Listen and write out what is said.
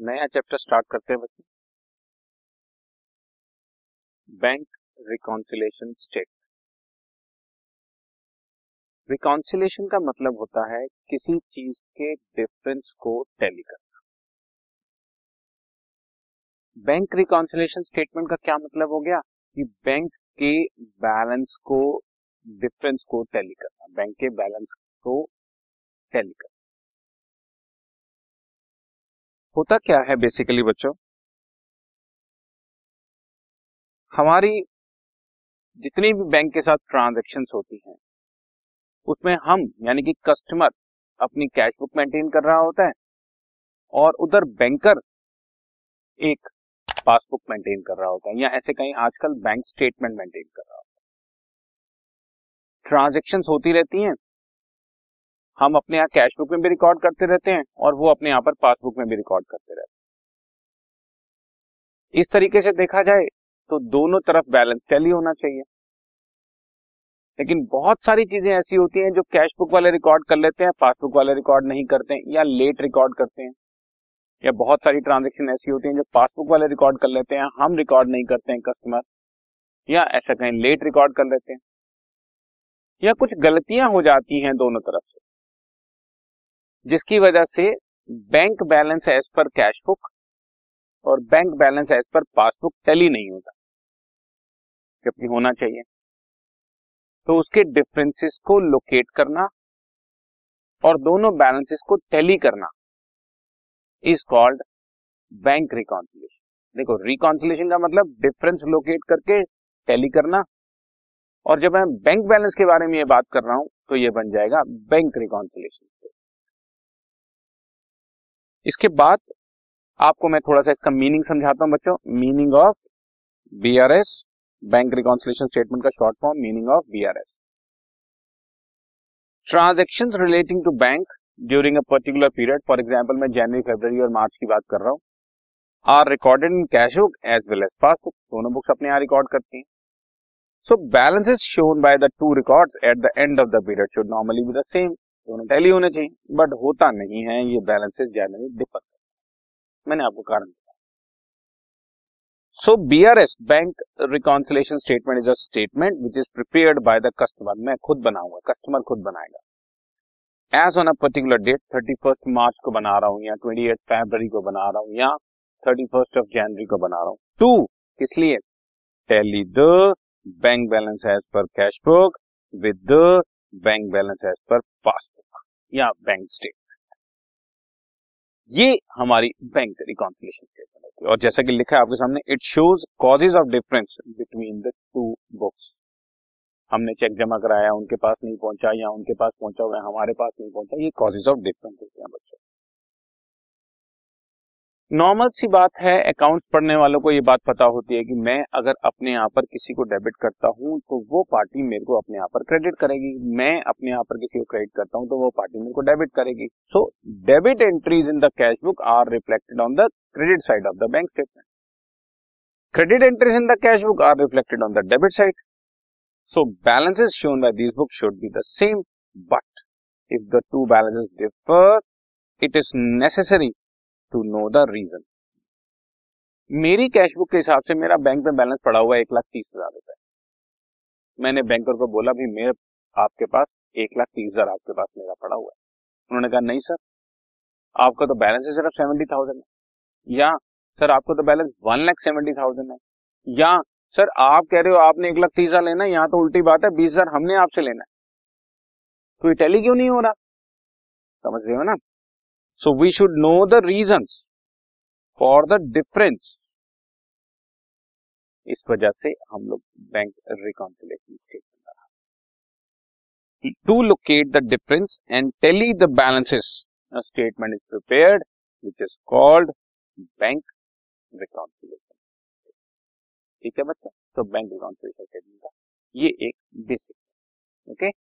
नया chapter start करते हैं बच्चे। बैंक रिकॉन्सिलेशन स्टेट रिकॉन्सिलेशन का मतलब होता है किसी चीज़ के डिफरेंस को टैली करना। बैंक रिकॉन्सिलेशन स्टेटमेंट का क्या मतलब हो गया? कि बैंक के बैलेंस को डिफरेंस को टैली करना। बैंक के बैलेंस को टैली करना। होता क्या है बेसिकली बच्चों? हमारी जितनी भी बैंक के साथ ट्रांजेक्शन होती हैं, उसमें हम, यानी कि कस्टमर अपनी कैश बुक मेंटेन कर रहा होता है और उधर बैंकर एक पासबुक मेंटेन कर रहा होता है या ऐसे कहीं आजकल बैंक स्टेटमेंट मेंटेन कर रहा होता है। ट्रांजेक्शन होती रहती हैं हम अपने यहाँ कैश बुक में भी रिकॉर्ड करते रहते हैं और वो अपने यहाँ पर पासबुक में भी रिकॉर्ड करते रहते हैं। इस तरीके से देखा जाए तो दोनों तरफ़ बैलेंस टैली होना चाहिए। लेकिन बहुत सारी चीज़ें ऐसी होती हैं जो कैश बुक वाले रिकॉर्ड कर लेते हैं पासबुक वाले रिकॉर्ड नहीं करते हैं या लेट रिकॉर्ड करते हैं। या बहुत सारी ट्रांजेक्शन ऐसी होती हैं जो पासबुक वाले रिकॉर्ड कर लेते हैं, हम रिकॉर्ड नहीं करते हैं कस्टमर या ऐसा कहीं लेट रिकॉर्ड कर लेते हैं। या कुछ गलतियाँ हो जाती हैं दोनों तरफ़ से। जिसकी वजह से bank balance as per cash book और bank balance as per passbook tally नहीं होता। जबकि होना चाहिए। तो उसके डिफरेंसेस को लोकेट करना और दोनों बैलेंसेस को टैली करना इज़ कॉल्ड बैंक रिकॉन्सिलेशन देखो रिकॉन्सिलेशन का मतलब डिफरेंस लोकेट करके टैली करना और जब मैं बैंक बैलेंस के बारे में ये बात कर रहा हूँ तो ये बन जाएगा बैंक रिकॉन्सिलेशन इसके बाद आपको मैं थोड़ा सा इसका मीनिंग समझाता हूँ बच्चों। Meaning of BRS bank reconciliation statement का short form meaning of BRS transaction relating to bank during a particular period for example मैं जनवरी फेब्रवरी और मार्च की बात कर रहा हूँ are recorded in cash book as well as passbook दोनों बुक्स अपने यहाँ रिकॉर्ड करती हैं। So balance is shown by the two record at the end of the period should normally be the same दोनों टैली होने चाहिए but होता नहीं है, ये बैलेंसेस जनरली डिफर मैंने आपको कारण बताया so BRS bank reconciliation statement is a statement which is prepared by the customer मैं खुद बनाऊँगा कस्टमर खुद बनाएगा। As on a particular date thirty first March को बना रहा हूँ या ट्वेंटी एट फेबर को बना रहा हूँ या थर्टी फ़र्स्ट ऑफ़ जनवरी को बना रहा हूँ। टू किस लिए? Tally the bank balance as per cash book with the bank balance as per passbook या बैंक स्टेटमेंट ये हमारी बैंक रिकॉन्सिलेशन स्टेटमेंट होती है। और जैसा कि लिखा है आपके सामने it shows causes of difference between the two books हमने चेक जमा कराया, उनके पास नहीं पहुँचा या उनके पास पहुँचा हुआ हमारे पास नहीं पहुँचा, ये कॉजेज ऑफ़ डिफरेंस होते हैं। नॉर्मल सी बात है, अकाउंट्स पढ़ने वालों को ये बात पता होती है कि मैं अगर अपने यहाँ पर किसी को डेबिट करता हूँ तो वो पार्टी मेरे को अपने यहाँ पर क्रेडिट करेगी। मैं अपने यहाँ पर किसी को क्रेडिट करता हूँ तो वो पार्टी मेरे को डेबिट करेगी। So debit entries in the cash book are reflected on the credit side of the bank statement credit entries in the cash book are reflected on the debit side so balances shown by this book should be the same but if the two balances differ it is necessary to know the reason मेरी cash book के हिसाब से मेरा bank में balance पड़ा हुआ है एक लाख तीस हज़ार रुपए। मैंने बैंकर को बोला भी मेरे आपके पास एक लाख तीस हज़ार आपके पास मेरा पड़ा हुआ है। उन्होंने कहा, नहीं सर, आपका तो बैलेंस है सिर्फ़ सेवेंटी थाउज़ेंड है। या, सर, आपको तो balance one lakh seventy thousand है। या, सर, आप कह रहे हो आपने एक लाख तीस हज़ार लेना है, यहाँ तो उल्टी बात है, बीस हज़ार हमने आपसे लेना है। तो ये टैली क्यों नहीं हो रहा? समझ रहे हो ना? So, we should know the reasons for the difference. इस वजह से हम लोग बैंक रिकॉन्सिलेशन स्टेटमेंट बना to locate the difference and tally the balances statement is prepared which is called bank reconciliation ठीक है बच्चा? तो बैंक रिकॉन्सिलेशन स्टेटमेंट का ये एक basic okay right